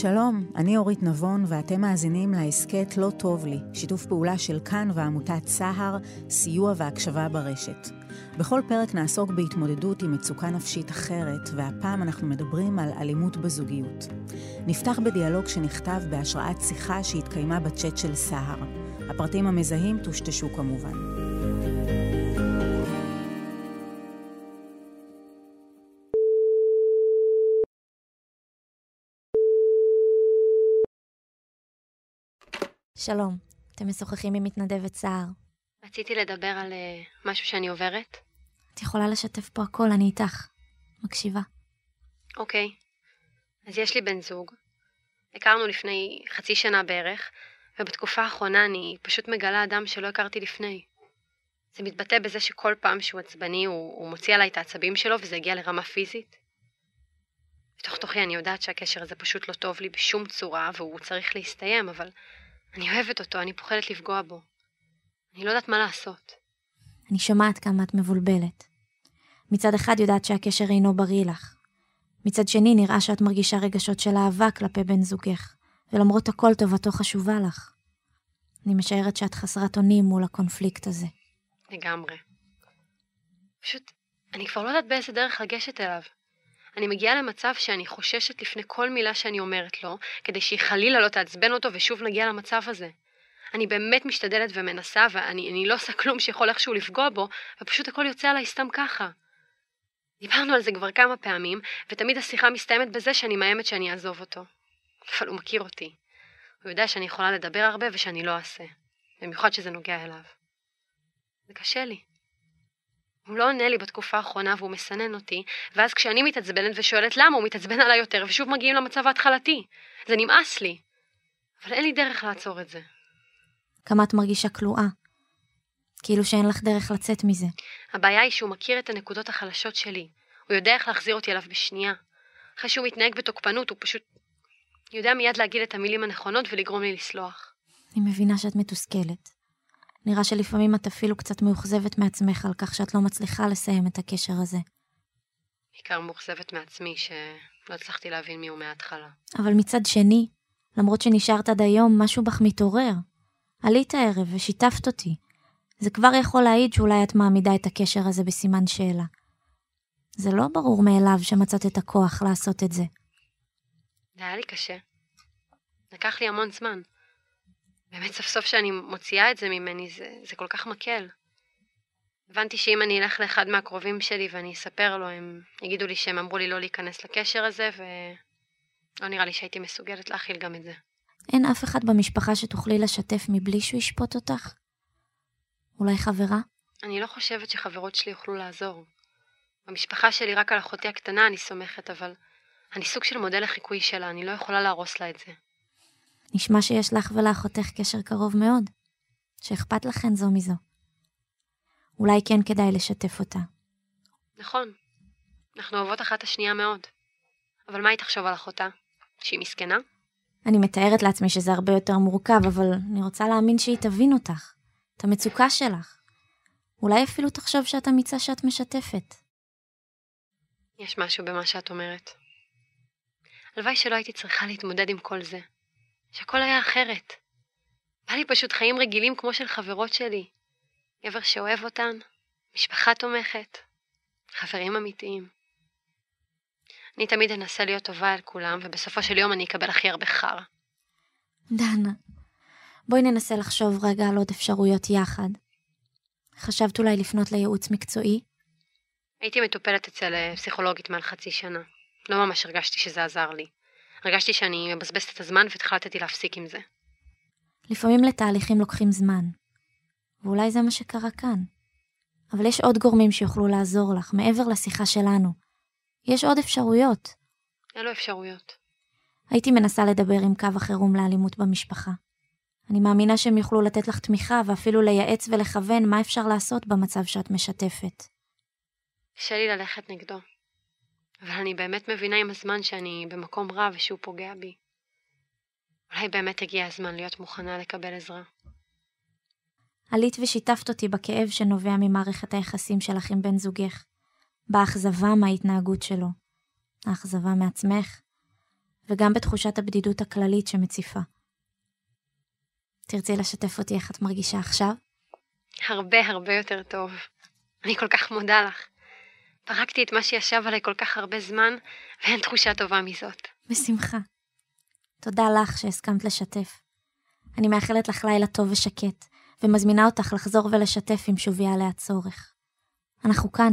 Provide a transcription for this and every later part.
שלום, אני אורית נבון ואתם מאזינים להסכת לא טוב לי, שיתוף פעולה של כאן ועמותת סהר, סיוע והקשבה ברשת. בכל פרק נעסוק בהתמודדות עם מצוקה נפשית אחרת, והפעם אנחנו מדברים על אלימות בזוגיות. נפתח בדיאלוג שנכתב בהשראת שיחה שהתקיימה בצ'אט של סהר. הפרטים המזהים טושטשו כמובן. שלום, אתם משוחחים עם מתנדבת סער. רציתי לדבר על uh, משהו שאני עוברת. את יכולה לשתף פה הכל, אני איתך. מקשיבה. אוקיי. אז יש לי בן זוג. הכרנו לפני חצי שנה בערך, ובתקופה האחרונה אני פשוט מגלה אדם שלא הכרתי לפני. זה מתבטא בזה שכל פעם שהוא עצבני הוא, הוא מוציא עליי את העצבים שלו וזה הגיע לרמה פיזית. בתוך תוכי אני יודעת שהקשר הזה פשוט לא טוב לי בשום צורה והוא צריך להסתיים, אבל אני אוהבת אותו, אני פוחדת לפגוע בו. אני לא יודעת מה לעשות. אני שומעת כמה את מבולבלת. מצד אחד יודעת שהקשר אינו בריא לך. מצד שני נראה שאת מרגישה רגשות של אהבה כלפי בן זוגך, ולמרות הכל טובתו חשובה לך. אני משערת שאת חסרת אונים מול הקונפליקט הזה. לגמרי. פשוט, אני כבר לא יודעת באיזה דרך לגשת אליו. אני מגיעה למצב שאני חוששת לפני כל מילה שאני אומרת לו, כדי שהיא חלילה לא תעצבן אותו ושוב נגיע למצב הזה. אני באמת משתדלת ומנסה, ואני לא עושה כלום שיכול איכשהו לפגוע בו, ופשוט הכל יוצא עליי סתם ככה. דיברנו על זה כבר כמה פעמים, ותמיד השיחה מסתיימת בזה שאני מאיימת שאני אעזוב אותו. אבל הוא מכיר אותי. הוא יודע שאני יכולה לדבר הרבה ושאני לא אעשה. במיוחד שזה נוגע אליו. זה קשה לי. הוא לא עונה לי בתקופה האחרונה והוא מסנן אותי, ואז כשאני מתעצבנת ושואלת למה, הוא מתעצבן עליי יותר, ושוב מגיעים למצב ההתחלתי. זה נמאס לי. אבל אין לי דרך לעצור את זה. כמה את מרגישה כלואה. כאילו שאין לך דרך לצאת מזה. הבעיה היא שהוא מכיר את הנקודות החלשות שלי. הוא יודע איך להחזיר אותי אליו בשנייה. אחרי שהוא מתנהג בתוקפנות, הוא פשוט יודע מיד להגיד את המילים הנכונות ולגרום לי לסלוח. אני מבינה שאת מתוסכלת. נראה שלפעמים את אפילו קצת מאוכזבת מעצמך על כך שאת לא מצליחה לסיים את הקשר הזה. בעיקר מאוכזבת מעצמי שלא הצלחתי להבין מי הוא מההתחלה. אבל מצד שני, למרות שנשארת עד היום, משהו בך מתעורר. עלית הערב ושיתפת אותי. זה כבר יכול להעיד שאולי את מעמידה את הקשר הזה בסימן שאלה. זה לא ברור מאליו שמצאת את הכוח לעשות את זה. זה היה לי קשה. לקח לי המון זמן. באמת סוף סוף שאני מוציאה את זה ממני, זה, זה כל כך מקל. הבנתי שאם אני אלך לאחד מהקרובים שלי ואני אספר לו, הם יגידו לי שהם אמרו לי לא להיכנס לקשר הזה, ולא נראה לי שהייתי מסוגלת להכיל גם את זה. אין אף אחד במשפחה שתוכלי לשתף מבלי שהוא ישפוט אותך? אולי חברה? אני לא חושבת שחברות שלי יוכלו לעזור. במשפחה שלי רק על אחותי הקטנה אני סומכת, אבל אני סוג של מודל לחיקוי שלה, אני לא יכולה להרוס לה את זה. נשמע שיש לך ולאחותך קשר קרוב מאוד, שאכפת לכן זו מזו. אולי כן כדאי לשתף אותה. נכון, אנחנו אוהבות אחת השנייה מאוד. אבל מה היא תחשוב על אחותה? שהיא מסכנה? אני מתארת לעצמי שזה הרבה יותר מורכב, אבל אני רוצה להאמין שהיא תבין אותך, את המצוקה שלך. אולי אפילו תחשוב שאת אמיצה שאת משתפת. יש משהו במה שאת אומרת. הלוואי שלא הייתי צריכה להתמודד עם כל זה. שהכל היה אחרת. בא לי פשוט חיים רגילים כמו של חברות שלי. גבר שאוהב אותן, משפחה תומכת, חברים אמיתיים. אני תמיד אנסה להיות טובה על כולם, ובסופו של יום אני אקבל הכי הרבה חרא. דנה, בואי ננסה לחשוב רגע על עוד אפשרויות יחד. חשבת אולי לפנות לייעוץ מקצועי? הייתי מטופלת אצל אה, פסיכולוגית מעל חצי שנה. לא ממש הרגשתי שזה עזר לי. הרגשתי שאני מבזבזת את הזמן והתחלטתי להפסיק עם זה. לפעמים לתהליכים לוקחים זמן, ואולי זה מה שקרה כאן. אבל יש עוד גורמים שיוכלו לעזור לך, מעבר לשיחה שלנו. יש עוד אפשרויות. אלו אפשרויות. הייתי מנסה לדבר עם קו החירום לאלימות במשפחה. אני מאמינה שהם יוכלו לתת לך תמיכה ואפילו לייעץ ולכוון מה אפשר לעשות במצב שאת משתפת. קשה לי ללכת נגדו. אבל אני באמת מבינה עם הזמן שאני במקום רע ושהוא פוגע בי. אולי באמת הגיע הזמן להיות מוכנה לקבל עזרה. עלית ושיתפת אותי בכאב שנובע ממערכת היחסים שלך עם בן זוגך, באכזבה מההתנהגות שלו, האכזבה מעצמך, וגם בתחושת הבדידות הכללית שמציפה. תרצי לשתף אותי איך את מרגישה עכשיו? הרבה הרבה יותר טוב. אני כל כך מודה לך. פרקתי את מה שישב עליי כל כך הרבה זמן, ואין תחושה טובה מזאת. בשמחה. תודה לך שהסכמת לשתף. אני מאחלת לך לילה טוב ושקט, ומזמינה אותך לחזור ולשתף אם שוב יעלה הצורך. אנחנו כאן.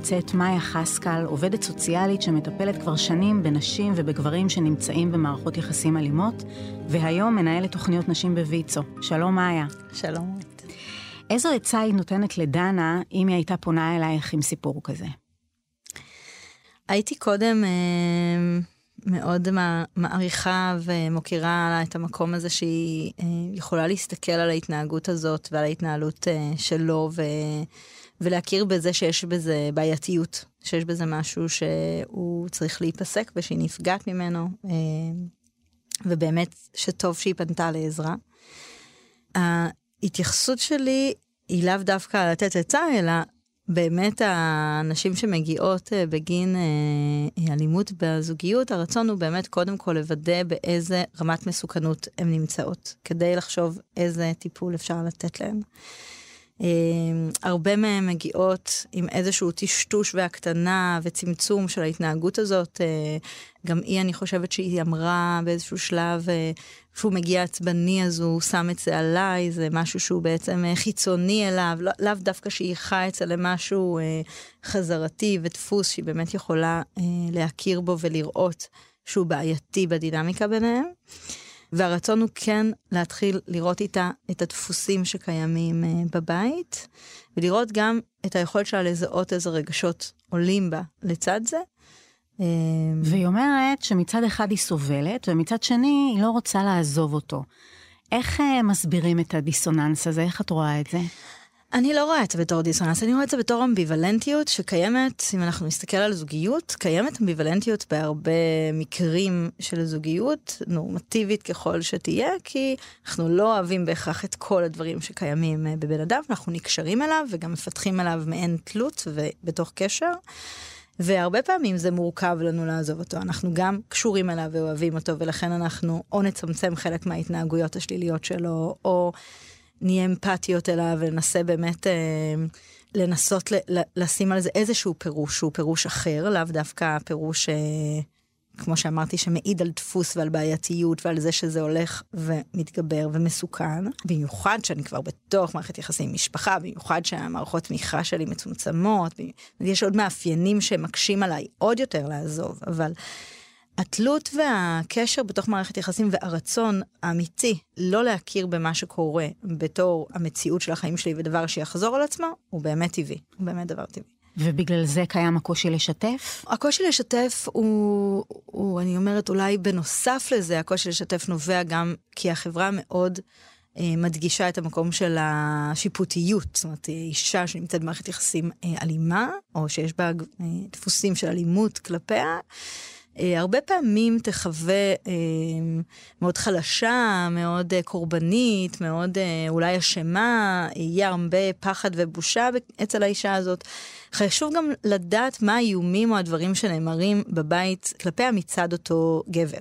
נמצאת מאיה חסקל, עובדת סוציאלית שמטפלת כבר שנים בנשים ובגברים שנמצאים במערכות יחסים אלימות, והיום מנהלת תוכניות נשים בוויצו. שלום מאיה. שלום. איזו עצה היא נותנת לדנה אם היא הייתה פונה אלייך עם סיפור כזה? הייתי קודם אה, מאוד מעריכה ומוקירה את המקום הזה שהיא אה, יכולה להסתכל על ההתנהגות הזאת ועל ההתנהלות אה, שלו ו, ולהכיר בזה שיש בזה בעייתיות, שיש בזה משהו שהוא צריך להיפסק ושהיא נפגעת ממנו, אה, ובאמת שטוב שהיא פנתה לעזרה. ההתייחסות שלי היא לאו דווקא לתת עצה, אלא באמת הנשים שמגיעות אה, בגין אה, אלימות בזוגיות, הרצון הוא באמת קודם כל לוודא באיזה רמת מסוכנות הן נמצאות, כדי לחשוב איזה טיפול אפשר לתת להן. אה, הרבה מהן מגיעות עם איזשהו טשטוש והקטנה וצמצום של ההתנהגות הזאת. גם היא, אני חושבת שהיא אמרה באיזשהו שלב, כשהוא מגיע עצבני אז הוא שם את זה עליי, זה משהו שהוא בעצם אה, חיצוני אליו, לא, לאו דווקא שהיא חי אצל משהו אה, חזרתי ודפוס שהיא באמת יכולה אה, להכיר בו ולראות שהוא בעייתי בדינמיקה ביניהם. והרצון הוא כן להתחיל לראות איתה את הדפוסים שקיימים אה, בבית, ולראות גם את היכולת שלה לזהות איזה רגשות עולים בה לצד זה, אמ, והיא אומרת שמצד אחד היא סובלת, ומצד שני היא לא רוצה לעזוב אותו. איך uh, מסבירים את הדיסוננס הזה? איך את רואה את זה? אני לא רואה את זה בתור דיסוננס, אני רואה את זה בתור אמביוולנטיות שקיימת, אם אנחנו נסתכל על זוגיות, קיימת אמביוולנטיות בהרבה מקרים של זוגיות, נורמטיבית ככל שתהיה, כי אנחנו לא אוהבים בהכרח את כל הדברים שקיימים אה, בבן אדם, אנחנו נקשרים אליו וגם מפתחים אליו מעין תלות ובתוך קשר. והרבה פעמים זה מורכב לנו לעזוב אותו, אנחנו גם קשורים אליו ואוהבים אותו, ולכן אנחנו או נצמצם חלק מההתנהגויות השליליות שלו, או נהיה אמפתיות אליו וננסה באמת אה, לנסות ל- לשים על זה איזשהו פירוש שהוא פירוש אחר, לאו דווקא פירוש... אה, כמו שאמרתי, שמעיד על דפוס ועל בעייתיות ועל זה שזה הולך ומתגבר ומסוכן. במיוחד שאני כבר בתוך מערכת יחסים עם משפחה, במיוחד שהמערכות תמיכה שלי מצומצמות, יש עוד מאפיינים שמקשים עליי עוד יותר לעזוב, אבל התלות והקשר בתוך מערכת יחסים והרצון האמיתי לא להכיר במה שקורה בתור המציאות של החיים שלי ודבר שיחזור על עצמו, הוא באמת טבעי, הוא באמת דבר טבעי. ובגלל זה קיים הקושי לשתף? הקושי לשתף הוא, הוא, אני אומרת, אולי בנוסף לזה, הקושי לשתף נובע גם כי החברה מאוד אה, מדגישה את המקום של השיפוטיות. זאת אומרת, אישה שנמצאת במערכת יחסים אה, אלימה, או שיש בה אה, דפוסים של אלימות כלפיה, הרבה פעמים תחווה אה, מאוד חלשה, מאוד אה, קורבנית, מאוד אה, אולי אשמה, יהיה הרבה פחד ובושה אצל האישה הזאת. חשוב גם לדעת מה האיומים או הדברים שנאמרים בבית כלפיה מצד אותו גבר.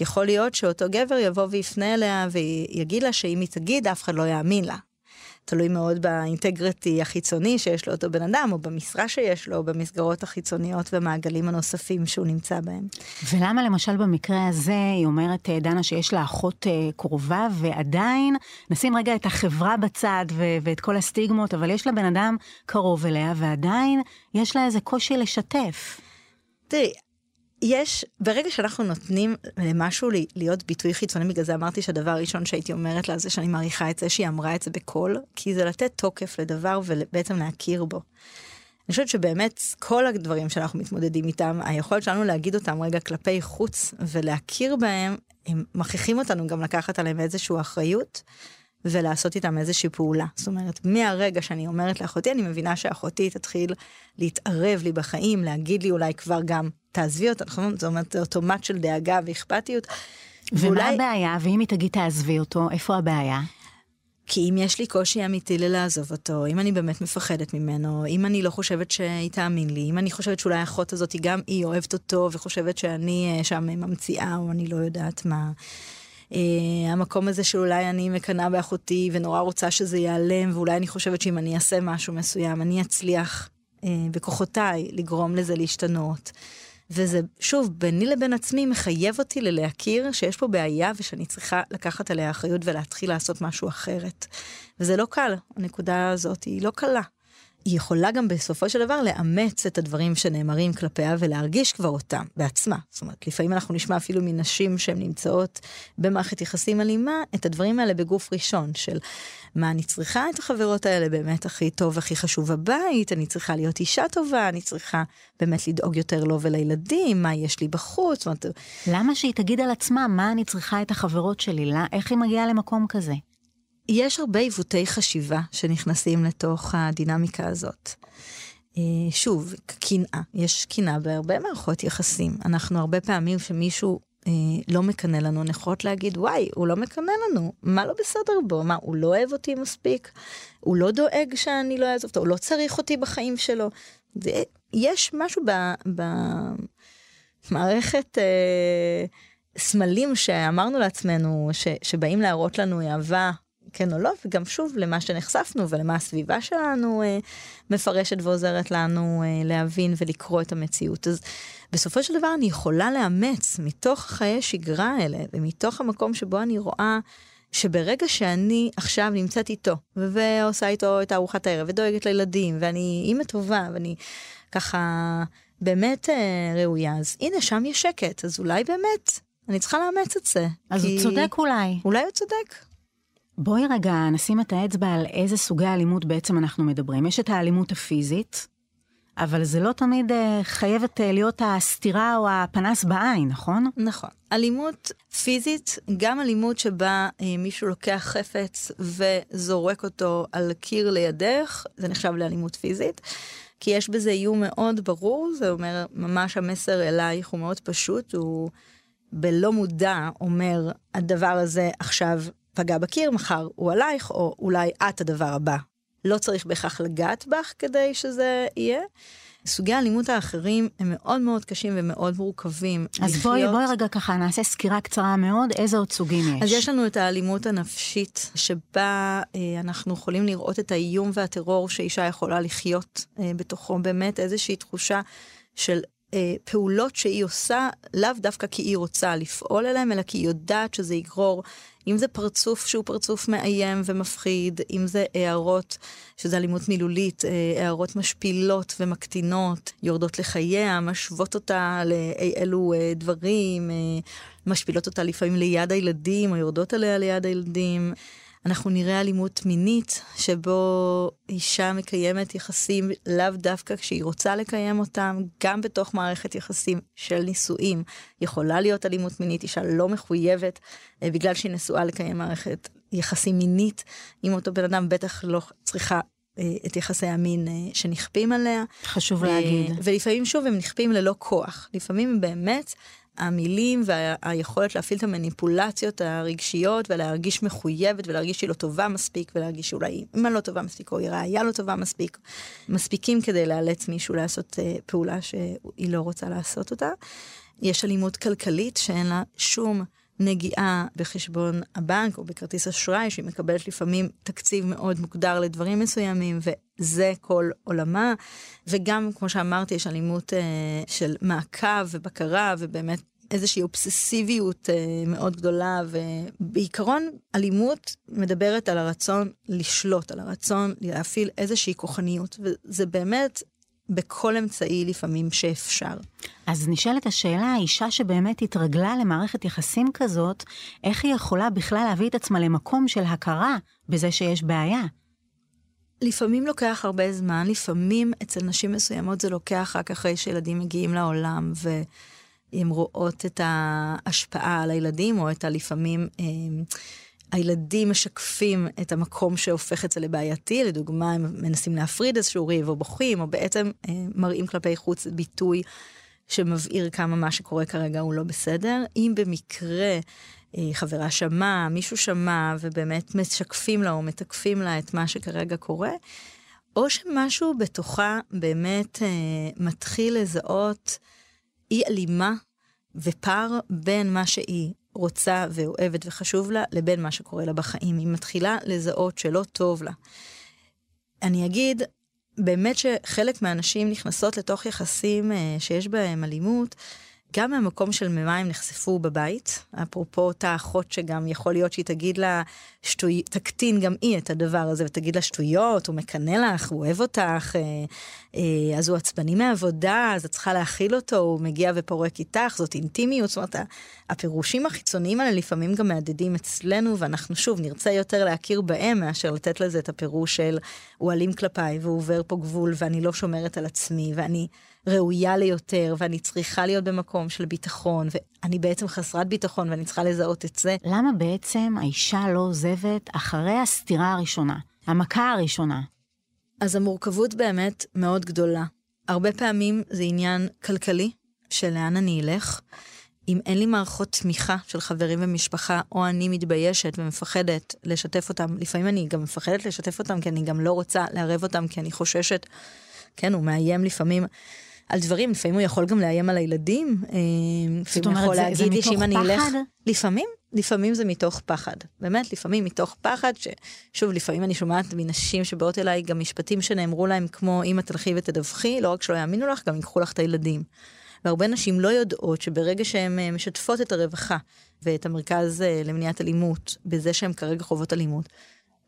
יכול להיות שאותו גבר יבוא ויפנה אליה ויגיד לה שאם היא תגיד, אף אחד לא יאמין לה. תלוי מאוד באינטגריטי החיצוני שיש לו אותו בן אדם, או במשרה שיש לו, או במסגרות החיצוניות ומעגלים הנוספים שהוא נמצא בהם. ולמה למשל במקרה הזה, היא אומרת, אה, דנה, שיש לה אחות אה, קרובה, ועדיין, נשים רגע את החברה בצד ו- ואת כל הסטיגמות, אבל יש לה בן אדם קרוב אליה, ועדיין יש לה איזה קושי לשתף. תראי, יש, ברגע שאנחנו נותנים למשהו להיות ביטוי חיצוני, בגלל זה אמרתי שהדבר הראשון שהייתי אומרת לה זה שאני מעריכה את זה שהיא אמרה את זה בקול, כי זה לתת תוקף לדבר ובעצם להכיר בו. אני חושבת שבאמת כל הדברים שאנחנו מתמודדים איתם, היכולת שלנו להגיד אותם רגע כלפי חוץ ולהכיר בהם, הם מכריחים אותנו גם לקחת עליהם איזושהי אחריות. ולעשות איתם איזושהי פעולה. זאת אומרת, מהרגע שאני אומרת לאחותי, אני מבינה שאחותי תתחיל להתערב לי בחיים, להגיד לי אולי כבר גם, תעזבי אותה, נכון? זאת אומרת, זה אוטומט של דאגה ואכפתיות. ומה ואולי... הבעיה? ואם היא תגיד תעזבי אותו, איפה הבעיה? כי אם יש לי קושי אמיתי ללעזוב אותו, אם אני באמת מפחדת ממנו, אם אני לא חושבת שהיא תאמין לי, אם אני חושבת שאולי האחות הזאת גם היא אוהבת אותו וחושבת שאני אה, שם ממציאה או אני לא יודעת מה. Uh, המקום הזה שאולי אני מקנאה באחותי ונורא רוצה שזה ייעלם ואולי אני חושבת שאם אני אעשה משהו מסוים אני אצליח uh, בכוחותיי לגרום לזה להשתנות. וזה, שוב, ביני לבין עצמי מחייב אותי ללהכיר שיש פה בעיה ושאני צריכה לקחת עליה אחריות ולהתחיל לעשות משהו אחרת. וזה לא קל, הנקודה הזאת היא לא קלה. היא יכולה גם בסופו של דבר לאמץ את הדברים שנאמרים כלפיה ולהרגיש כבר אותם בעצמה. זאת אומרת, לפעמים אנחנו נשמע אפילו מנשים שהן נמצאות במערכת יחסים אלימה, את הדברים האלה בגוף ראשון של מה אני צריכה את החברות האלה באמת הכי טוב, הכי חשוב בבית, אני צריכה להיות אישה טובה, אני צריכה באמת לדאוג יותר לו ולילדים, מה יש לי בחוץ. זאת אומרת... למה שהיא תגיד על עצמה מה אני צריכה את החברות שלי? לא, איך היא מגיעה למקום כזה? יש הרבה עיוותי חשיבה שנכנסים לתוך הדינמיקה הזאת. אה, שוב, קנאה, יש קנאה בהרבה מערכות יחסים. אנחנו הרבה פעמים שמישהו אה, לא מקנא לנו, יכולות להגיד, וואי, הוא לא מקנא לנו, מה לא בסדר בו? מה, הוא לא אוהב אותי מספיק? הוא לא דואג שאני לא אעזוב אותו? הוא לא צריך אותי בחיים שלו? זה, יש משהו במערכת אה, סמלים שאמרנו לעצמנו, ש, שבאים להראות לנו אהבה כן או לא, וגם שוב למה שנחשפנו ולמה הסביבה שלנו אה, מפרשת ועוזרת לנו אה, להבין ולקרוא את המציאות. אז בסופו של דבר אני יכולה לאמץ מתוך חיי שגרה האלה ומתוך המקום שבו אני רואה שברגע שאני עכשיו נמצאת איתו ועושה איתו את ארוחת הערב ודואגת לילדים ואני אימא טובה ואני ככה באמת אה, ראויה, אז הנה שם יש שקט, אז אולי באמת אני צריכה לאמץ את זה. אז כי... הוא צודק אולי. אולי הוא צודק. בואי רגע נשים את האצבע על איזה סוגי אלימות בעצם אנחנו מדברים. יש את האלימות הפיזית, אבל זה לא תמיד uh, חייבת uh, להיות הסתירה או הפנס בעין, נכון? נכון. אלימות פיזית, גם אלימות שבה uh, מישהו לוקח חפץ וזורק אותו על קיר לידך, זה נחשב לאלימות פיזית. כי יש בזה איום מאוד ברור, זה אומר ממש המסר אלייך הוא מאוד פשוט, הוא בלא מודע אומר הדבר הזה עכשיו פגע בקיר, מחר הוא עלייך, או אולי את הדבר הבא. לא צריך בהכרח לגעת בך כדי שזה יהיה. סוגי האלימות האחרים הם מאוד מאוד קשים ומאוד מורכבים. אז לחיות... בואי, בואי רגע ככה נעשה סקירה קצרה מאוד, איזה עוד סוגים יש? אז יש לנו את האלימות הנפשית, שבה אה, אנחנו יכולים לראות את האיום והטרור שאישה יכולה לחיות אה, בתוכו, באמת איזושהי תחושה של אה, פעולות שהיא עושה לאו דווקא כי היא רוצה לפעול אליהם, אלא כי היא יודעת שזה יגרור אם זה פרצוף שהוא פרצוף מאיים ומפחיד, אם זה הערות, שזה אלימות מילולית, אה, הערות משפילות ומקטינות, יורדות לחייה, משוות אותה לאי אלו אה, דברים, אה, משפילות אותה לפעמים ליד הילדים, או יורדות עליה ליד הילדים. אנחנו נראה אלימות מינית, שבו אישה מקיימת יחסים לאו דווקא כשהיא רוצה לקיים אותם, גם בתוך מערכת יחסים של נישואים. יכולה להיות אלימות מינית, אישה לא מחויבת, אה, בגלל שהיא נשואה לקיים מערכת יחסים מינית עם אותו בן אדם, בטח לא צריכה אה, את יחסי המין אה, שנכפים עליה. חשוב להגיד. ולפעמים שוב הם נכפים ללא כוח. לפעמים באמת המילים והיכולת להפעיל את המניפולציות הרגשיות ולהרגיש מחויבת ולהרגיש שהיא לא טובה מספיק ולהרגיש שאולי אימא לא טובה מספיק או היא ראיה לא טובה מספיק, מספיקים כדי לאלץ מישהו לעשות uh, פעולה שהיא לא רוצה לעשות אותה. יש אלימות כלכלית שאין לה שום נגיעה בחשבון הבנק או בכרטיס אשראי שהיא מקבלת לפעמים תקציב מאוד מוגדר לדברים מסוימים וזה כל עולמה. וגם כמו שאמרתי יש אלימות אה, של מעקב ובקרה ובאמת איזושהי אובססיביות אה, מאוד גדולה ובעיקרון אלימות מדברת על הרצון לשלוט על הרצון להפעיל איזושהי כוחניות וזה באמת בכל אמצעי לפעמים שאפשר. אז נשאלת השאלה, האישה שבאמת התרגלה למערכת יחסים כזאת, איך היא יכולה בכלל להביא את עצמה למקום של הכרה בזה שיש בעיה? לפעמים לוקח הרבה זמן, לפעמים אצל נשים מסוימות זה לוקח רק אחרי שילדים מגיעים לעולם והן רואות את ההשפעה על הילדים, או את הלפעמים... אה, הילדים משקפים את המקום שהופך את זה לבעייתי, לדוגמה הם מנסים להפריד איזשהו ריב או בוכים, או בעצם אה, מראים כלפי חוץ ביטוי שמבהיר כמה מה שקורה כרגע הוא לא בסדר. אם במקרה אה, חברה שמע, מישהו שמע, ובאמת משקפים לה או מתקפים לה את מה שכרגע קורה, או שמשהו בתוכה באמת אה, מתחיל לזהות אי אלימה ופער בין מה שהיא רוצה ואוהבת וחשוב לה, לבין מה שקורה לה בחיים. היא מתחילה לזהות שלא טוב לה. אני אגיד, באמת שחלק מהנשים נכנסות לתוך יחסים אה, שיש בהם אלימות, גם מהמקום של ממה הם נחשפו בבית, אפרופו אותה אחות שגם יכול להיות שהיא תגיד לה, שטוי, תקטין גם היא את הדבר הזה ותגיד לה שטויות, הוא מקנא לך, הוא אוהב אותך, אה, אה, אז הוא עצבני מעבודה, אז את צריכה להכיל אותו, הוא מגיע ופורק איתך, זאת אינטימיות, זאת אומרת, הפירושים החיצוניים האלה לפעמים גם מהדהדים אצלנו, ואנחנו שוב נרצה יותר להכיר בהם מאשר לתת לזה את הפירוש של הוא אלים כלפיי והוא עובר פה גבול ואני לא שומרת על עצמי ואני ראויה ליותר ואני צריכה להיות במקום של ביטחון ואני בעצם חסרת ביטחון ואני צריכה לזהות את זה. למה בעצם האישה לא עוזבת אחרי הסתירה הראשונה, המכה הראשונה? אז המורכבות באמת מאוד גדולה. הרבה פעמים זה עניין כלכלי, של לאן אני אלך. אם אין לי מערכות תמיכה של חברים ומשפחה, או אני מתביישת ומפחדת לשתף אותם, לפעמים אני גם מפחדת לשתף אותם, כי אני גם לא רוצה לערב אותם, כי אני חוששת, כן, הוא מאיים לפעמים על דברים, לפעמים הוא יכול גם לאיים על הילדים. אה, זאת אומרת, זה, זה מתוך פחד? אלך, לפעמים, לפעמים זה מתוך פחד. באמת, לפעמים מתוך פחד, ששוב, לפעמים אני שומעת מנשים שבאות אליי גם משפטים שנאמרו להם כמו, אמא תלכי ותדווחי, לא רק שלא יאמינו לך, גם ייקחו לך את הילדים. והרבה נשים לא יודעות שברגע שהן אה, משתפות את הרווחה ואת המרכז אה, למניעת אלימות בזה שהן כרגע חוות אלימות,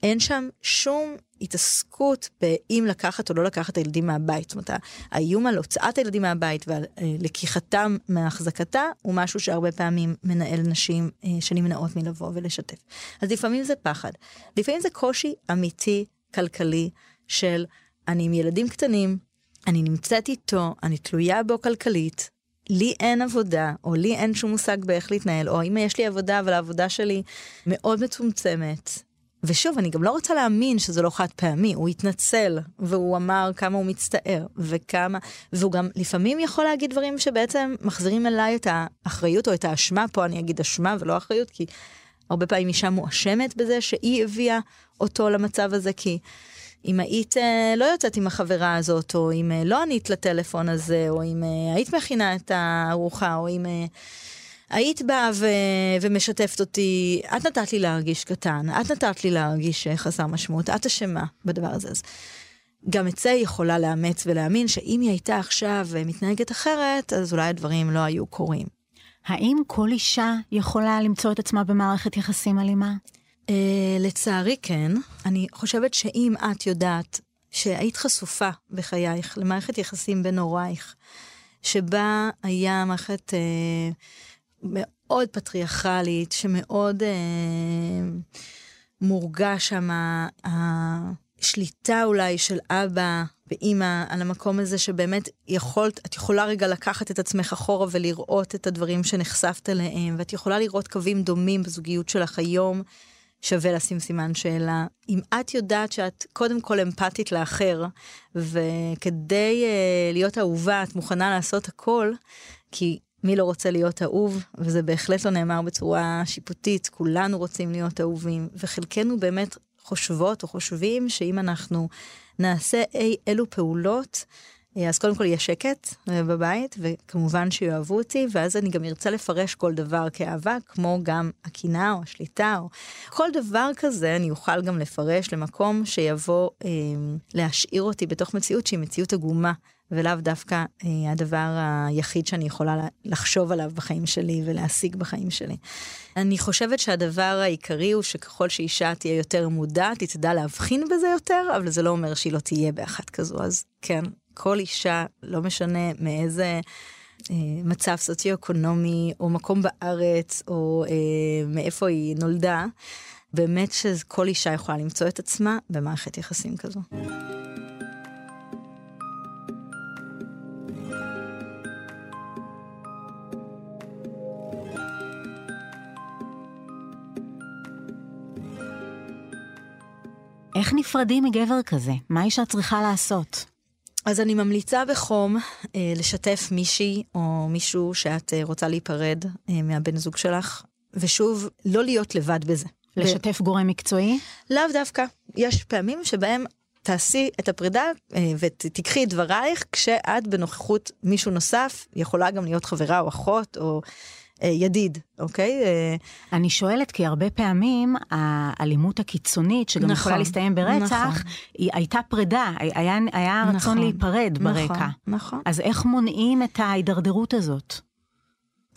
אין שם שום התעסקות באם לקחת או לא לקחת את הילדים מהבית. זאת אומרת, האיום על הוצאת הילדים מהבית ועל אה, לקיחתם מהחזקתה הוא משהו שהרבה פעמים מנהל נשים שנמנעות מלבוא ולשתף. אז לפעמים זה פחד, לפעמים זה קושי אמיתי כלכלי של אני עם ילדים קטנים, אני נמצאת איתו, אני תלויה בו כלכלית, לי אין עבודה, או לי אין שום מושג באיך להתנהל, או אם יש לי עבודה, אבל העבודה שלי מאוד מצומצמת. ושוב, אני גם לא רוצה להאמין שזה לא חד פעמי, הוא התנצל, והוא אמר כמה הוא מצטער, וכמה, והוא גם לפעמים יכול להגיד דברים שבעצם מחזירים אליי את האחריות או את האשמה, פה אני אגיד אשמה ולא אחריות, כי הרבה פעמים אישה מואשמת בזה שהיא הביאה אותו למצב הזה, כי אם היית אה, לא יוצאת עם החברה הזאת, או אם אה, לא ענית לטלפון הזה, או אם אה, היית מכינה את הארוחה, או אם היית באה ו... ומשתפת אותי, את נתת לי להרגיש קטן, את נתת לי להרגיש חסר משמעות, את אשמה בדבר הזה. אז גם את זה יכולה לאמץ ולהאמין שאם היא הייתה עכשיו מתנהגת אחרת, אז אולי הדברים לא היו קורים. האם כל אישה יכולה למצוא את עצמה במערכת יחסים אלימה? Uh, לצערי כן. אני חושבת שאם את יודעת שהיית חשופה בחייך למערכת יחסים בין הורייך, שבה היה מערכת uh, מאוד פטריארכלית, שמאוד uh, מורגש שם השליטה אולי של אבא ואימא על המקום הזה שבאמת יכולת, את יכולה רגע לקחת את עצמך אחורה ולראות את הדברים שנחשפת אליהם, ואת יכולה לראות קווים דומים בזוגיות שלך היום. שווה לשים סימן שאלה. אם את יודעת שאת קודם כל אמפתית לאחר, וכדי uh, להיות אהובה את מוכנה לעשות הכל, כי מי לא רוצה להיות אהוב, וזה בהחלט לא נאמר בצורה שיפוטית, כולנו רוצים להיות אהובים, וחלקנו באמת חושבות או חושבים שאם אנחנו נעשה אי אלו פעולות, אה, אז קודם כל יהיה שקט אה, בבית, וכמובן שיאהבו אותי, ואז אני גם ארצה לפרש כל דבר כאהבה, כמו גם הקינה או השליטה, או כל דבר כזה אני אוכל גם לפרש למקום שיבוא אה, להשאיר אותי בתוך מציאות שהיא מציאות עגומה. ולאו דווקא אה, הדבר היחיד שאני יכולה לחשוב עליו בחיים שלי ולהשיג בחיים שלי. אני חושבת שהדבר העיקרי הוא שככל שאישה תהיה יותר מודעת, היא תדע להבחין בזה יותר, אבל זה לא אומר שהיא לא תהיה באחת כזו, אז כן, כל אישה, לא משנה מאיזה אה, מצב סוציו-אקונומי או מקום בארץ או אה, מאיפה היא נולדה, באמת שכל אישה יכולה למצוא את עצמה במערכת יחסים כזו. איך נפרדים מגבר כזה? מה אישה צריכה לעשות? אז אני ממליצה בחום אה, לשתף מישהי או מישהו שאת אה, רוצה להיפרד אה, מהבן זוג שלך, ושוב, לא להיות לבד בזה. לשתף גורם מקצועי? לאו דווקא. יש פעמים שבהם תעשי את הפרידה אה, ותיקחי את דברייך כשאת בנוכחות מישהו נוסף, יכולה גם להיות חברה או אחות או ידיד, אוקיי? אה, אני שואלת כי הרבה פעמים האלימות הקיצונית, שגם נכון, יכולה להסתיים ברצח, נכון. היא הייתה פרידה, היה, היה רצון נכון, להיפרד ברקע. נכון, נכון. אז איך מונעים את ההידרדרות הזאת?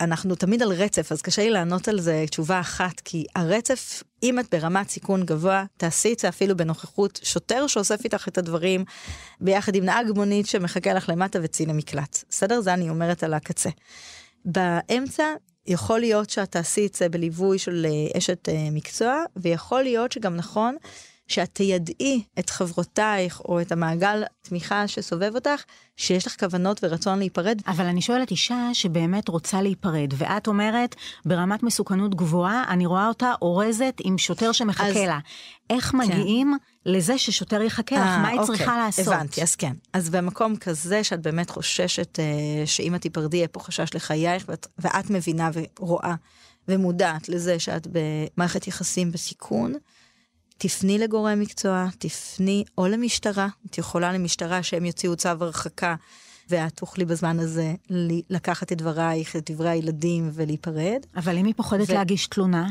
אנחנו תמיד על רצף, אז קשה לי לענות על זה תשובה אחת, כי הרצף, אם את ברמת סיכון גבוה, תעשי את זה אפילו בנוכחות שוטר שאוסף איתך את הדברים, ביחד עם נהג מונית שמחכה לך למטה וצי למקלט. בסדר? זה אני אומרת על הקצה. באמצע, יכול להיות שאת תעשי את זה בליווי של אה, אשת אה, מקצוע, ויכול להיות שגם נכון שאת תיידעי את חברותייך או את המעגל תמיכה שסובב אותך, שיש לך כוונות ורצון להיפרד. אבל אני שואלת אישה שבאמת רוצה להיפרד, ואת אומרת, ברמת מסוכנות גבוהה, אני רואה אותה אורזת עם שוטר שמחכה אז- לה. איך מגיעים לזה ששוטר יחכה לך? אה, מה היא אוקיי, צריכה לעשות? הבנתי, אז כן. אז במקום כזה שאת באמת חוששת אה, שאם את תיפרדי יהיה פה חשש לחייך, ואת, ואת מבינה ורואה ומודעת לזה שאת במערכת יחסים בסיכון, תפני לגורם מקצוע, תפני או למשטרה, את יכולה למשטרה שהם יוציאו צו הרחקה. ואת תוכלי בזמן הזה לקחת את דברייך, את דברי הילדים ולהיפרד. אבל אם היא פוחדת ו- להגיש תלונה,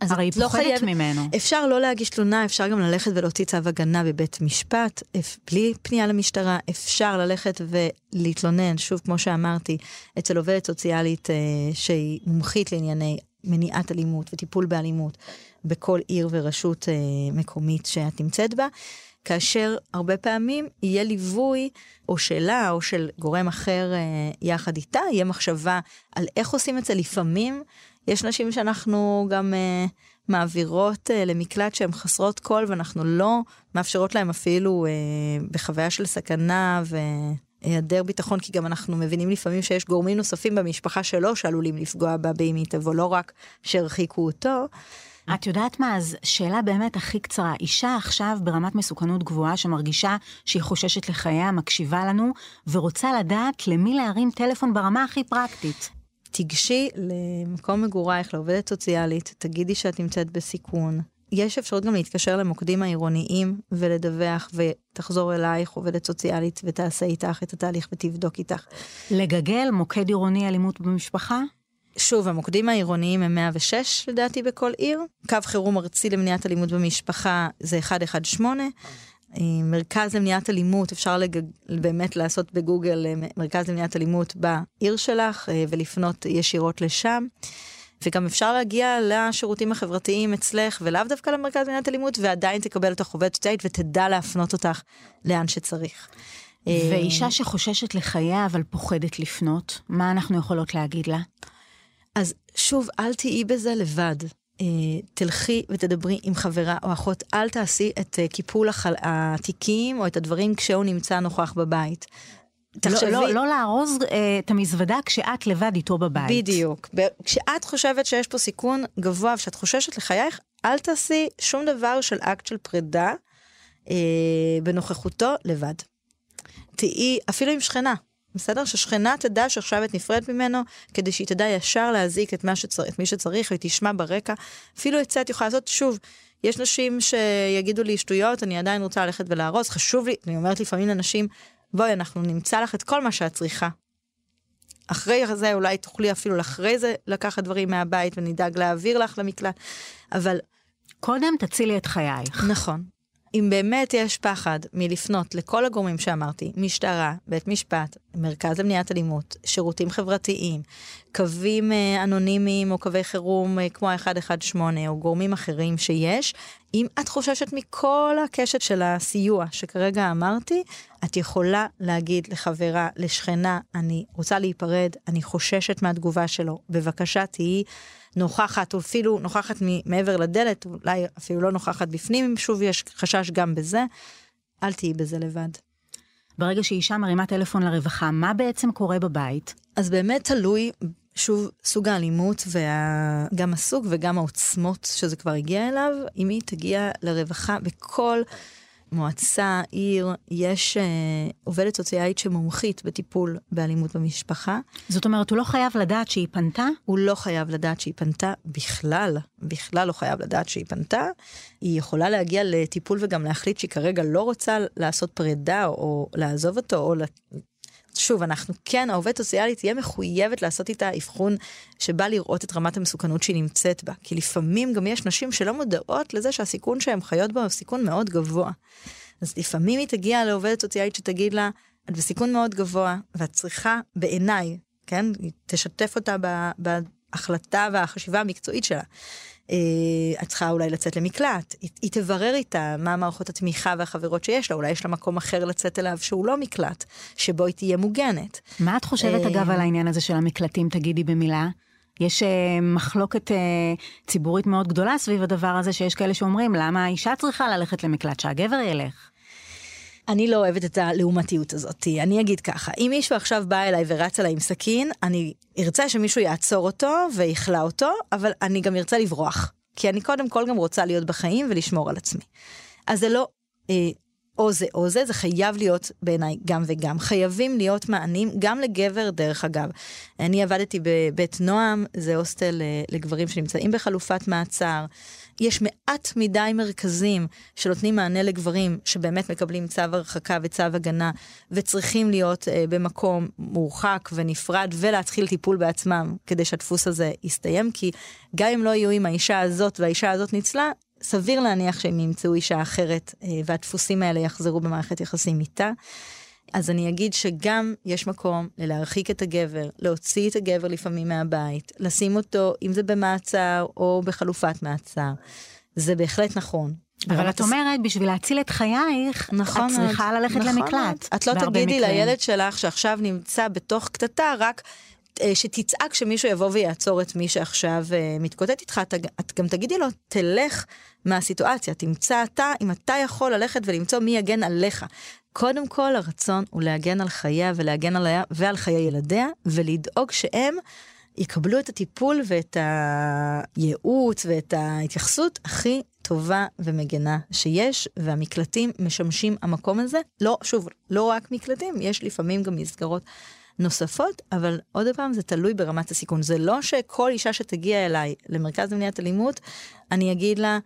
אז הרי היא לא פוחדת חייבת- ממנו. אפשר לא להגיש תלונה, אפשר גם ללכת ולהוציא צו הגנה בבית משפט, אפ- בלי פנייה למשטרה, אפשר ללכת ולהתלונן, שוב, כמו שאמרתי, אצל עובדת סוציאלית אה, שהיא מומחית לענייני מניעת אלימות וטיפול באלימות בכל עיר ורשות אה, מקומית שאת נמצאת בה. כאשר הרבה פעמים יהיה ליווי או שלה או של גורם אחר אה, יחד איתה, יהיה מחשבה על איך עושים את זה לפעמים. יש נשים שאנחנו גם אה, מעבירות אה, למקלט שהן חסרות קול ואנחנו לא מאפשרות להן אפילו אה, בחוויה של סכנה והיעדר ביטחון, כי גם אנחנו מבינים לפעמים שיש גורמים נוספים במשפחה שלו שעלולים לפגוע בה באם תבוא, לא רק שהרחיקו אותו. את יודעת מה, אז שאלה באמת הכי קצרה. אישה עכשיו ברמת מסוכנות גבוהה שמרגישה שהיא חוששת לחייה, מקשיבה לנו, ורוצה לדעת למי להרים טלפון ברמה הכי פרקטית. תיגשי למקום מגורייך, לעובדת סוציאלית, תגידי שאת נמצאת בסיכון. יש אפשרות גם להתקשר למוקדים העירוניים ולדווח, ותחזור אלייך עובדת סוציאלית ותעשה איתך את התהליך ותבדוק איתך. לגגל מוקד עירוני אלימות במשפחה? שוב, המוקדים העירוניים הם 106 לדעתי בכל עיר. קו חירום ארצי למניעת אלימות במשפחה זה 118. אה, מרכז למניעת אלימות, אפשר לג... באמת לעשות בגוגל אה, מרכז למניעת אלימות בעיר שלך אה, ולפנות ישירות לשם. וגם אפשר להגיע לשירותים החברתיים אצלך ולאו דווקא למרכז למניעת אלימות ועדיין תקבל אותך עובדת סוציאלית ותדע להפנות אותך לאן שצריך. ואישה שחוששת לחייה אבל פוחדת לפנות, מה אנחנו יכולות להגיד לה? אז שוב, אל תהיי בזה לבד. אה, תלכי ותדברי עם חברה או אחות, אל תעשי את אה, קיפול החל... התיקים או את הדברים כשהוא נמצא נוכח בבית. תחשבי, לא, לא, לא לארוז אה, את המזוודה כשאת לבד איתו בבית. בדיוק. ב- כשאת חושבת שיש פה סיכון גבוה ושאת חוששת לחייך, אל תעשי שום דבר של אקט של פרידה אה, בנוכחותו לבד. תהיי אפילו עם שכנה, בסדר? ששכנה תדע שעכשיו את נפרדת ממנו, כדי שהיא תדע ישר להזיק את, שצר... את מי שצריך, והיא תשמע ברקע. אפילו את זה את יכולה לעשות, שוב, יש נשים שיגידו לי שטויות, אני עדיין רוצה ללכת ולארוז, חשוב לי, אני אומרת לפעמים לנשים, בואי, אנחנו נמצא לך את כל מה שאת צריכה. אחרי זה אולי תוכלי אפילו אחרי זה לקחת דברים מהבית ונדאג להעביר לך למקלט, אבל קודם תצילי את חייך. נכון. אם באמת יש פחד מלפנות לכל הגורמים שאמרתי, משטרה, בית משפט, מרכז למניעת אלימות, שירותים חברתיים, קווים אה, אנונימיים או קווי חירום אה, כמו ה-118 או גורמים אחרים שיש, אם את חוששת מכל הקשת של הסיוע שכרגע אמרתי, את יכולה להגיד לחברה, לשכנה, אני רוצה להיפרד, אני חוששת מהתגובה שלו, בבקשה תהיי נוכחת, או אפילו נוכחת מעבר לדלת, אולי אפילו לא נוכחת בפנים, אם שוב יש חשש גם בזה, אל תהיי בזה לבד. ברגע שאישה מרימה טלפון לרווחה, מה בעצם קורה בבית? אז באמת תלוי שוב, סוג האלימות וגם וה... הסוג וגם העוצמות שזה כבר הגיע אליו, אם היא תגיע לרווחה בכל מועצה, עיר, יש אה, עובדת סוציאלית שמומחית בטיפול באלימות במשפחה. זאת אומרת, הוא לא חייב לדעת שהיא פנתה? הוא לא חייב לדעת שהיא פנתה בכלל, בכלל לא חייב לדעת שהיא פנתה. היא יכולה להגיע לטיפול וגם להחליט שהיא כרגע לא רוצה לעשות פרידה או לעזוב אותו או שוב, אנחנו כן, העובדת סוציאלית תהיה מחויבת לעשות איתה אבחון שבא לראות את רמת המסוכנות שהיא נמצאת בה. כי לפעמים גם יש נשים שלא מודעות לזה שהסיכון שהן חיות בו הוא סיכון מאוד גבוה. אז לפעמים היא תגיע לעובדת סוציאלית שתגיד לה, את בסיכון מאוד גבוה, ואת צריכה, בעיניי, כן, היא תשתף אותה בהחלטה והחשיבה המקצועית שלה. אה, את צריכה אולי לצאת למקלט, היא, היא תברר איתה מה מערכות התמיכה והחברות שיש לה, אולי יש לה מקום אחר לצאת אליו שהוא לא מקלט, שבו היא תהיה מוגנת. מה את חושבת אגב על העניין הזה של המקלטים, תגידי במילה? יש uh, מחלוקת uh, ציבורית מאוד גדולה סביב הדבר הזה, שיש כאלה שאומרים, למה האישה צריכה ללכת למקלט, שהגבר ילך? אני לא אוהבת את הלעומתיות הזאת. אני אגיד ככה, אם מישהו עכשיו בא אליי ורץ עליי עם סכין, אני ארצה שמישהו יעצור אותו ויכלא אותו, אבל אני גם ארצה לברוח. כי אני קודם כל גם רוצה להיות בחיים ולשמור על עצמי. אז זה לא אה, או זה או זה, זה חייב להיות בעיניי גם וגם. חייבים להיות מענים גם לגבר, דרך אגב. אני עבדתי בבית נועם, זה הוסטל אה, לגברים שנמצאים בחלופת מעצר. יש מעט מדי מרכזים שנותנים מענה לגברים שבאמת מקבלים צו הרחקה וצו הגנה וצריכים להיות uh, במקום מורחק ונפרד ולהתחיל טיפול בעצמם כדי שהדפוס הזה יסתיים כי גם אם לא יהיו עם האישה הזאת והאישה הזאת ניצלה סביר להניח שהם ימצאו אישה אחרת uh, והדפוסים האלה יחזרו במערכת יחסים איתה. אז אני אגיד שגם יש מקום להרחיק את הגבר, להוציא את הגבר לפעמים מהבית, לשים אותו, אם זה במעצר או בחלופת מעצר. זה בהחלט נכון. אבל את אומרת, בשביל להציל את חייך, נכון, את צריכה ללכת נכון, למקלט. את לא תגידי מקרים. לילד שלך שעכשיו נמצא בתוך קטטה, רק אה, שתצעק שמישהו יבוא ויעצור את מי שעכשיו uh, מתקוטט איתך, את, את גם תגידי לו, תלך מהסיטואציה, תמצא אתה, אם אתה יכול ללכת ולמצוא מי יגן עליך. קודם כל הרצון הוא להגן על חייה ולהגן עליה ועל חיי ילדיה, ולדאוג שהם יקבלו את הטיפול ואת הייעוץ ואת ההתייחסות הכי טובה ומגנה שיש, והמקלטים משמשים המקום הזה. לא, שוב, לא רק מקלטים, יש לפעמים גם מסגרות נוספות, אבל עוד פעם זה תלוי ברמת הסיכון. זה לא שכל אישה שתגיע אליי למרכז למניעת אלימות, אני אגיד לה,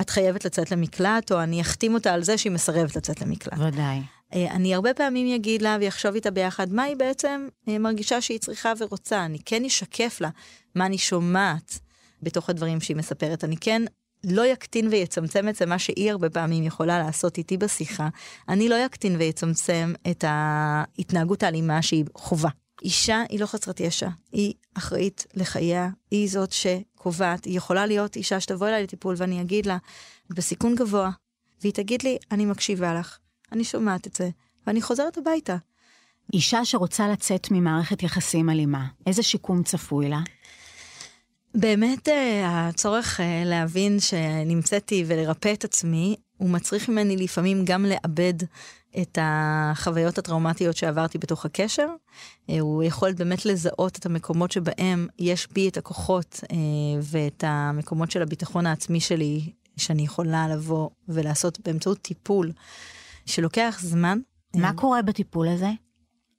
את חייבת לצאת למקלט, או אני אחתים אותה על זה שהיא מסרבת לצאת למקלט. ודאי. אה, אני הרבה פעמים אגיד לה ויחשוב איתה ביחד מה היא בעצם אה, מרגישה שהיא צריכה ורוצה. אני כן אשקף לה מה אני שומעת בתוך הדברים שהיא מספרת. אני כן לא יקטין ויצמצם את זה, מה שהיא הרבה פעמים יכולה לעשות איתי בשיחה. אני לא יקטין ויצמצם את ההתנהגות האלימה שהיא חובה. אישה היא לא חסרת ישע, היא אחראית לחייה, היא זאת שקובעת, היא יכולה להיות אישה שתבוא אליי לטיפול ואני אגיד לה, את בסיכון גבוה, והיא תגיד לי, אני מקשיבה לך, אני שומעת את זה, ואני חוזרת הביתה. אישה שרוצה לצאת ממערכת יחסים אלימה, איזה שיקום צפוי לה? באמת אה, הצורך אה, להבין שנמצאתי ולרפא את עצמי, הוא מצריך ממני לפעמים גם לאבד את החוויות הטראומטיות שעברתי בתוך הקשר. אה, הוא יכול באמת לזהות את המקומות שבהם יש בי את הכוחות ואת המקומות של הביטחון העצמי שלי, שאני יכולה לבוא ולעשות באמצעות טיפול שלוקח זמן. מה קורה בטיפול הזה?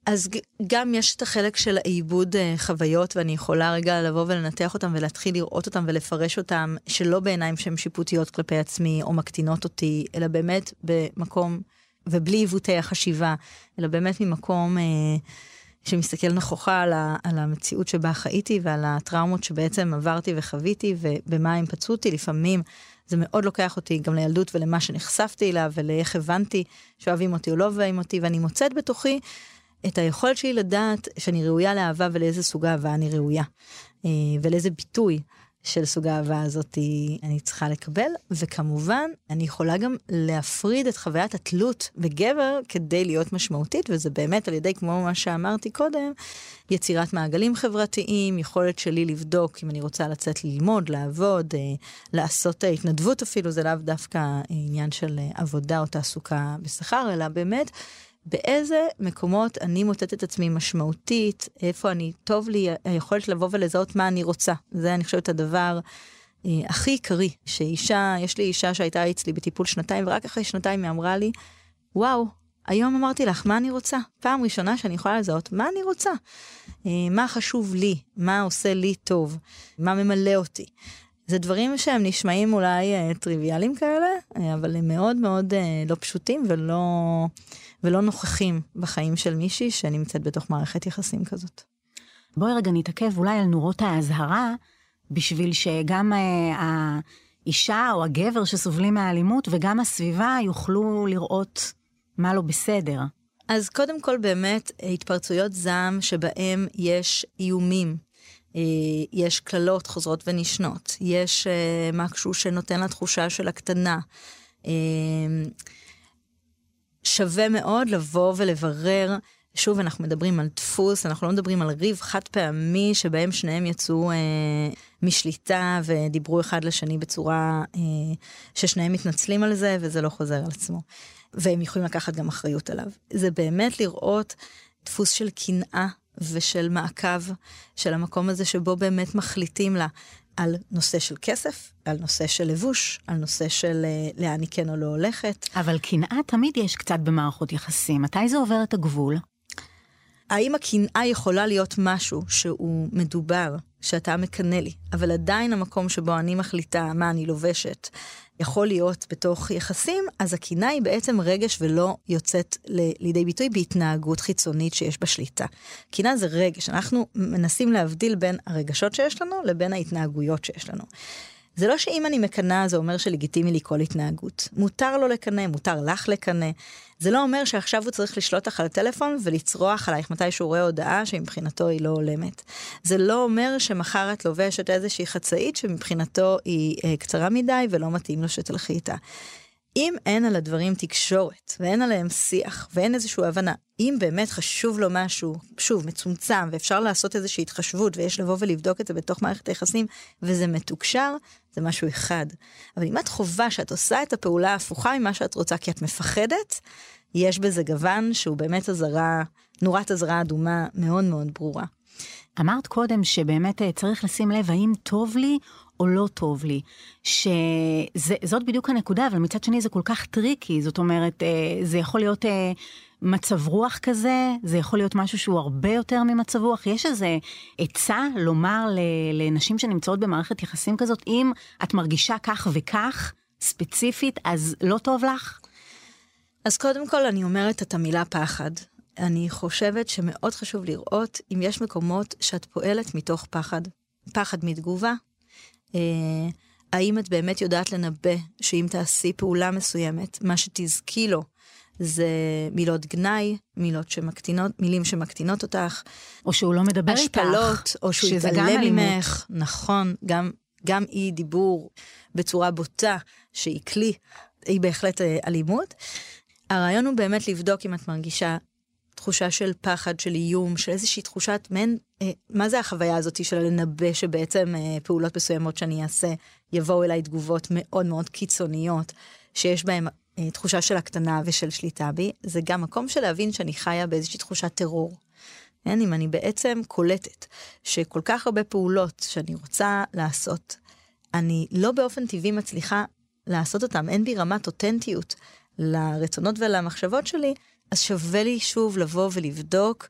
אז גם יש את החלק של העיבוד אה, חוויות, ואני יכולה רגע לבוא ולנתח אותם ולהתחיל לראות אותם ולפרש אותם, שלא בעיניים שהן שיפוטיות כלפי עצמי או מקטינות אותי, אלא באמת במקום, ובלי עיוותי החשיבה, אלא באמת ממקום אה, שמסתכל נכוחה על, ה, על המציאות שבה חייתי ועל הטראומות שבעצם עברתי וחוויתי ובמה הם פצעו אותי. לפעמים זה מאוד לוקח אותי גם לילדות ולמה שנחשפתי אליו ולאיך הבנתי שאוהבים אותי או לא אוהבים אותי, ואני מוצאת בתוכי את היכולת שלי לדעת שאני ראויה לאהבה ולאיזה סוג אהבה אני ראויה, אה, ולאיזה ביטוי של סוג האהבה הזאת אני צריכה לקבל, וכמובן, אני יכולה גם להפריד את חוויית התלות בגבר כדי להיות משמעותית, וזה באמת על ידי, כמו מה שאמרתי קודם, יצירת מעגלים חברתיים, יכולת שלי לבדוק אם אני רוצה לצאת ללמוד, לעבוד, אה, לעשות התנדבות אפילו, זה לאו דווקא עניין של עבודה או תעסוקה בשכר, אלא באמת באיזה מקומות אני מוצאת את עצמי משמעותית, איפה אני, טוב לי היכולת לבוא ולזהות מה אני רוצה. זה, אני חושבת, הדבר אה, הכי עיקרי, שאישה, יש לי אישה שהייתה אצלי בטיפול שנתיים, ורק אחרי שנתיים היא אמרה לי, וואו, היום אמרתי לך מה אני רוצה. פעם ראשונה שאני יכולה לזהות מה אני רוצה. אה, מה חשוב לי, מה עושה לי טוב, מה ממלא אותי. זה דברים שהם נשמעים אולי אה, טריוויאליים כאלה, אה, אבל הם מאוד מאוד אה, לא פשוטים ולא, ולא נוכחים בחיים של מישהי שנמצאת בתוך מערכת יחסים כזאת. בואי רגע נתעכב אולי על נורות האזהרה, בשביל שגם אה, האישה או הגבר שסובלים מהאלימות וגם הסביבה יוכלו לראות מה לא בסדר. אז קודם כל באמת התפרצויות זעם שבהם יש איומים, אה, יש קללות חוזרות ונשנות, יש אה, משהו שנותן לה תחושה של הקטנה. אה, שווה מאוד לבוא ולברר. שוב, אנחנו מדברים על דפוס, אנחנו לא מדברים על ריב חד פעמי שבהם שניהם יצאו אה, משליטה ודיברו אחד לשני בצורה אה, ששניהם מתנצלים על זה וזה לא חוזר על עצמו. והם יכולים לקחת גם אחריות עליו. זה באמת לראות דפוס של קנאה ושל מעקב של המקום הזה שבו באמת מחליטים לה על נושא של כסף, על נושא של לבוש, על נושא של uh, לאן היא כן או לא הולכת. אבל קנאה תמיד יש קצת במערכות יחסים. מתי זה עובר את הגבול? האם הקנאה יכולה להיות משהו שהוא מדובר, שאתה מקנא לי, אבל עדיין המקום שבו אני מחליטה מה אני לובשת, יכול להיות בתוך יחסים, אז הקנאה היא בעצם רגש ולא יוצאת לידי ביטוי בהתנהגות חיצונית שיש בה שליטה. קנאה זה רגש, אנחנו מנסים להבדיל בין הרגשות שיש לנו לבין ההתנהגויות שיש לנו. זה לא שאם אני מקנאה זה אומר שלגיטימי לי כל התנהגות. מותר לו לקנא, מותר לך לקנא. זה לא אומר שעכשיו הוא צריך לשלוט לך על הטלפון ולצרוח עלייך מתי שהוא רואה הודעה שמבחינתו היא לא הולמת. זה לא אומר שמחר את לובשת איזושהי חצאית שמבחינתו היא אה, קצרה מדי ולא מתאים לו שתלכי איתה. אם אין על הדברים תקשורת ואין עליהם שיח ואין איזושהי הבנה, אם באמת חשוב לו משהו, שוב, מצומצם ואפשר לעשות איזושהי התחשבות ויש לבוא ולבדוק את זה בתוך מערכת היחסים וזה מתוקשר, זה משהו אחד. אבל אם את חובה שאת עושה את הפעולה ההפוכה ממה שאת רוצה כי את מפחדת, יש בזה גוון שהוא באמת אזהרה, נורת אזהרה אדומה מאוד מאוד ברורה. אמרת קודם שבאמת אה, צריך לשים לב האם טוב לי או לא טוב לי, שזאת בדיוק הנקודה, אבל מצד שני זה כל כך tricky, זאת אומרת, אה, זה יכול להיות אה, מצב רוח כזה, זה יכול להיות משהו שהוא הרבה יותר ממצב רוח. יש איזה עצה לומר לנשים שנמצאות במערכת יחסים כזאת, אם את מרגישה כך וכך, ספציפית, אז לא טוב לך? אז קודם כל אני אומרת את המילה פחד. אני חושבת שמאוד חשוב לראות אם יש מקומות שאת פועלת מתוך פחד. פחד מתגובה. אה, האם את באמת יודעת לנבא שאם תעשי פעולה מסוימת, מה שתזכי לו זה מילות גנאי, מילות שמקטינות, מילים שמקטינות אותך. או שהוא לא מדבר איתך. השפלות, או שהוא יתעלם ממך. נכון, גם, גם אי דיבור בצורה בוטה, שהיא כלי, היא בהחלט אה, אלימות. הרעיון הוא באמת לבדוק אם את מרגישה תחושה של פחד, של איום, של איזושהי תחושת מעין, אה, מה זה החוויה הזאת של לנבא שבעצם אה, פעולות מסוימות שאני אעשה, יבואו אליי תגובות מאוד מאוד קיצוניות, שיש בהן אה, תחושה של הקטנה ושל שליטה בי, זה גם מקום של להבין שאני חיה באיזושהי תחושת טרור. כן, אם אני בעצם קולטת שכל כך הרבה פעולות שאני רוצה לעשות, אני לא באופן טבעי מצליחה לעשות אותם, אין בי רמת אותנטיות לרצונות ולמחשבות שלי, אז שווה לי שוב לבוא ולבדוק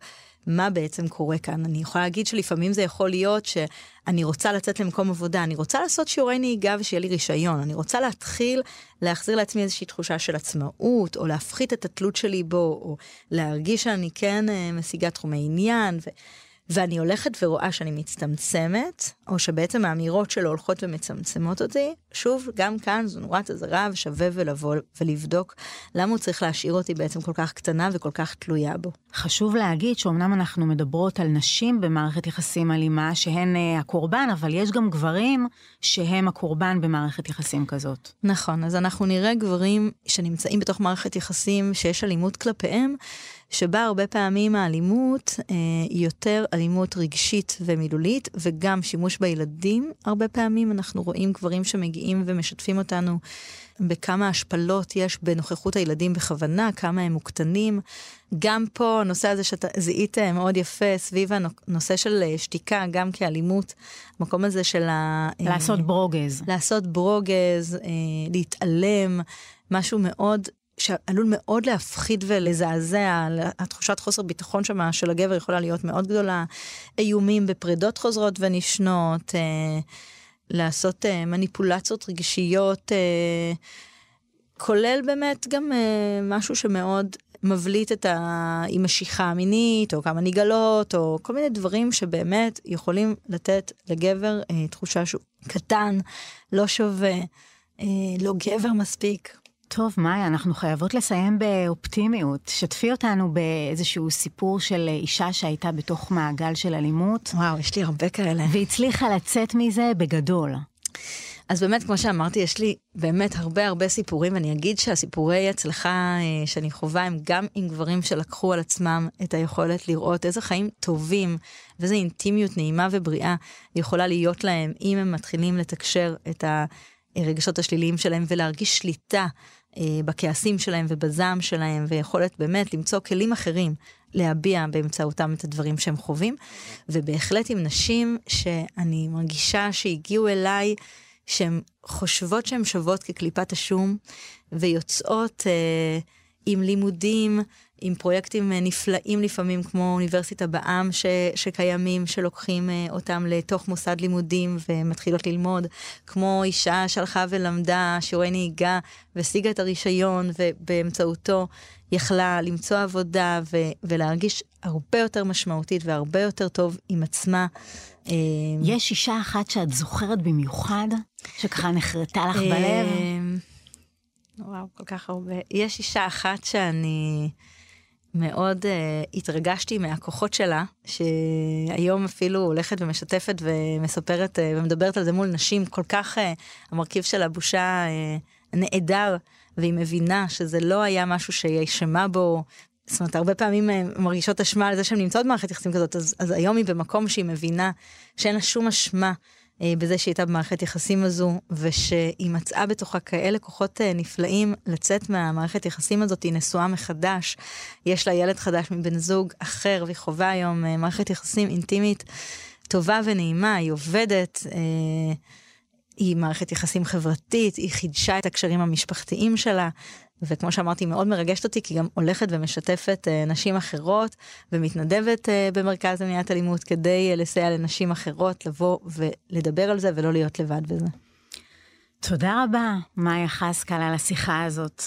מה בעצם קורה כאן. אני יכולה להגיד שלפעמים זה יכול להיות שאני רוצה לצאת למקום עבודה, אני רוצה לעשות שיעורי נהיגה ושיהיה לי רישיון, אני רוצה להתחיל להחזיר לעצמי איזושהי תחושה של עצמאות, או להפחית את התלות שלי בו, או להרגיש שאני כן אה, משיגה תחומי עניין. ו... ואני הולכת ורואה שאני מצטמצמת, או שבעצם האמירות שלו הולכות ומצמצמות אותי, שוב, גם כאן זו נורת אזהרה ושווה ולבוא ולבדוק למה הוא צריך להשאיר אותי בעצם כל כך קטנה וכל כך תלויה בו. חשוב להגיד שאומנם אנחנו מדברות על נשים במערכת יחסים אלימה שהן uh, הקורבן, אבל יש גם גברים שהם הקורבן במערכת יחסים כזאת. נכון, אז אנחנו נראה גברים שנמצאים בתוך מערכת יחסים שיש אלימות כלפיהם, שבה הרבה פעמים האלימות אה, היא יותר אלימות רגשית ומילולית, וגם שימוש בילדים. הרבה פעמים אנחנו רואים גברים שמגיעים ומשתפים אותנו בכמה השפלות יש בנוכחות הילדים בכוונה, כמה הם מוקטנים. גם פה הנושא הזה שאתה זיהית מאוד יפה סביב הנושא של אה, שתיקה, גם כאלימות, המקום הזה של ה... אה, לעשות ברוגז. לעשות ברוגז, אה, להתעלם, משהו מאוד שעלול מאוד להפחיד ולזעזע, התחושת חוסר ביטחון שם של הגבר יכולה להיות מאוד גדולה, איומים בפרידות חוזרות ונשנות, לעשות מניפולציות רגשיות, כולל באמת גם משהו שמאוד מבליט את ה... עם משיכה מינית, או כמה נגלות, או כל מיני דברים שבאמת יכולים לתת לגבר אה, תחושה שהוא קטן, לא שווה, אה, לא גבר מספיק. טוב, מאיה, אנחנו חייבות לסיים באופטימיות. שתפי אותנו באיזשהו סיפור של אישה שהייתה בתוך מעגל של אלימות. וואו, יש לי הרבה כאלה. והצליחה לצאת מזה בגדול. אז באמת, כמו שאמרתי, יש לי באמת הרבה הרבה סיפורים, ואני אגיד שהסיפורי הצלחה אה, שאני חווה הם גם עם גברים שלקחו על עצמם את היכולת לראות איזה חיים טובים ואיזה אינטימיות נעימה ובריאה יכולה להיות להם, אם הם מתחילים לתקשר את הרגשות השליליים שלהם ולהרגיש שליטה אה, בכעסים שלהם ובזעם שלהם, ויכולת באמת למצוא כלים אחרים להביע באמצעותם את הדברים שהם חווים. ובהחלט עם נשים שאני מרגישה שהגיעו אליי, שהן חושבות שהן שוות כקליפת השום, ויוצאות אה, עם לימודים, עם פרויקטים אה, נפלאים לפעמים, כמו אוניברסיטה בעם ש, שקיימים, שלוקחים אה, אותם לתוך מוסד לימודים ומתחילות ללמוד, כמו אישה שהלכה ולמדה שיעורי נהיגה והשיגה את הרישיון, ובאמצעותו יכלה למצוא עבודה ו, ולהרגיש הרבה יותר משמעותית והרבה יותר טוב עם עצמה. אמ, יש אישה אחת שאת זוכרת במיוחד, שככה נחרטה לך בלב? וואו, כל כך הרבה. יש אישה אחת שאני מאוד uh, התרגשתי מהכוחות שלה, שהיום אפילו הולכת ומשתפת ומספרת uh, ומדברת על זה מול נשים, כל כך uh, המרכיב של הבושה uh, נעדר, והיא מבינה שזה לא היה משהו שהיא אשמה בו, זאת אומרת, הרבה פעמים אה, מרגישות אשמה על זה שהן נמצאות במערכת יחסים כזאת, אז, אז היום היא במקום שהיא מבינה שאין לה שום אשמה בזה שהיא הייתה במערכת יחסים הזו, ושהיא מצאה בתוכה כאלה כוחות אה, נפלאים לצאת מהמערכת יחסים הזאת, היא נשואה מחדש, יש לה ילד חדש מבן זוג אחר, והיא חווה היום אה, מערכת יחסים אינטימית טובה ונעימה, היא עובדת. אה, היא מערכת יחסים חברתית, היא חידשה את הקשרים המשפחתיים שלה, וכמו שאמרתי, מאוד מרגשת אותי, כי גם הולכת ומשתפת uh, נשים אחרות, ומתנדבת uh, במרכז למניעת אלימות כדי uh, לסייע לנשים אחרות לבוא ולדבר על זה ולא להיות לבד בזה. תודה רבה, מאיה חסקל, על השיחה הזאת.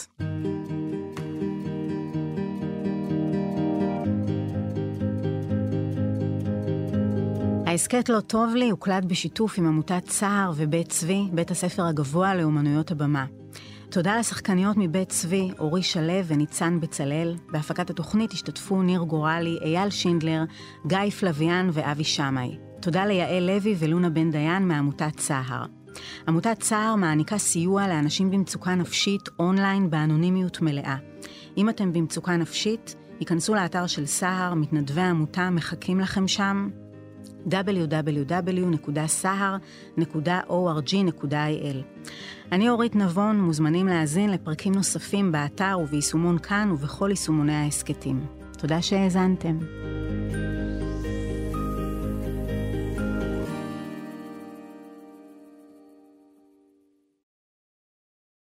ההסכת לא טוב לי הוקלט בשיתוף עם עמותת צער ובית צבי, בית הספר הגבוה לאומנויות הבמה. תודה לשחקניות מבית צבי, אורי שלו וניצן בצלאל. בהפקת התוכנית השתתפו ניר גורלי, אייל שינדלר, גיא פלוויאן ואבי שמאי. תודה ליעל לוי ולונה בן דיין מעמותת צהר. עמותת צהר מעניקה סיוע לאנשים במצוקה נפשית אונליין באנונימיות מלאה. אם אתם במצוקה נפשית, היכנסו לאתר של סהר, מתנדבי העמותה מחכים לכם שם, www.sahar.org.il. אני אורית נבון, מוזמנים להאזין לפרקים נוספים באתר וביישומון כאן ובכל יישומוני ההסכתים. תודה שהאזנתם.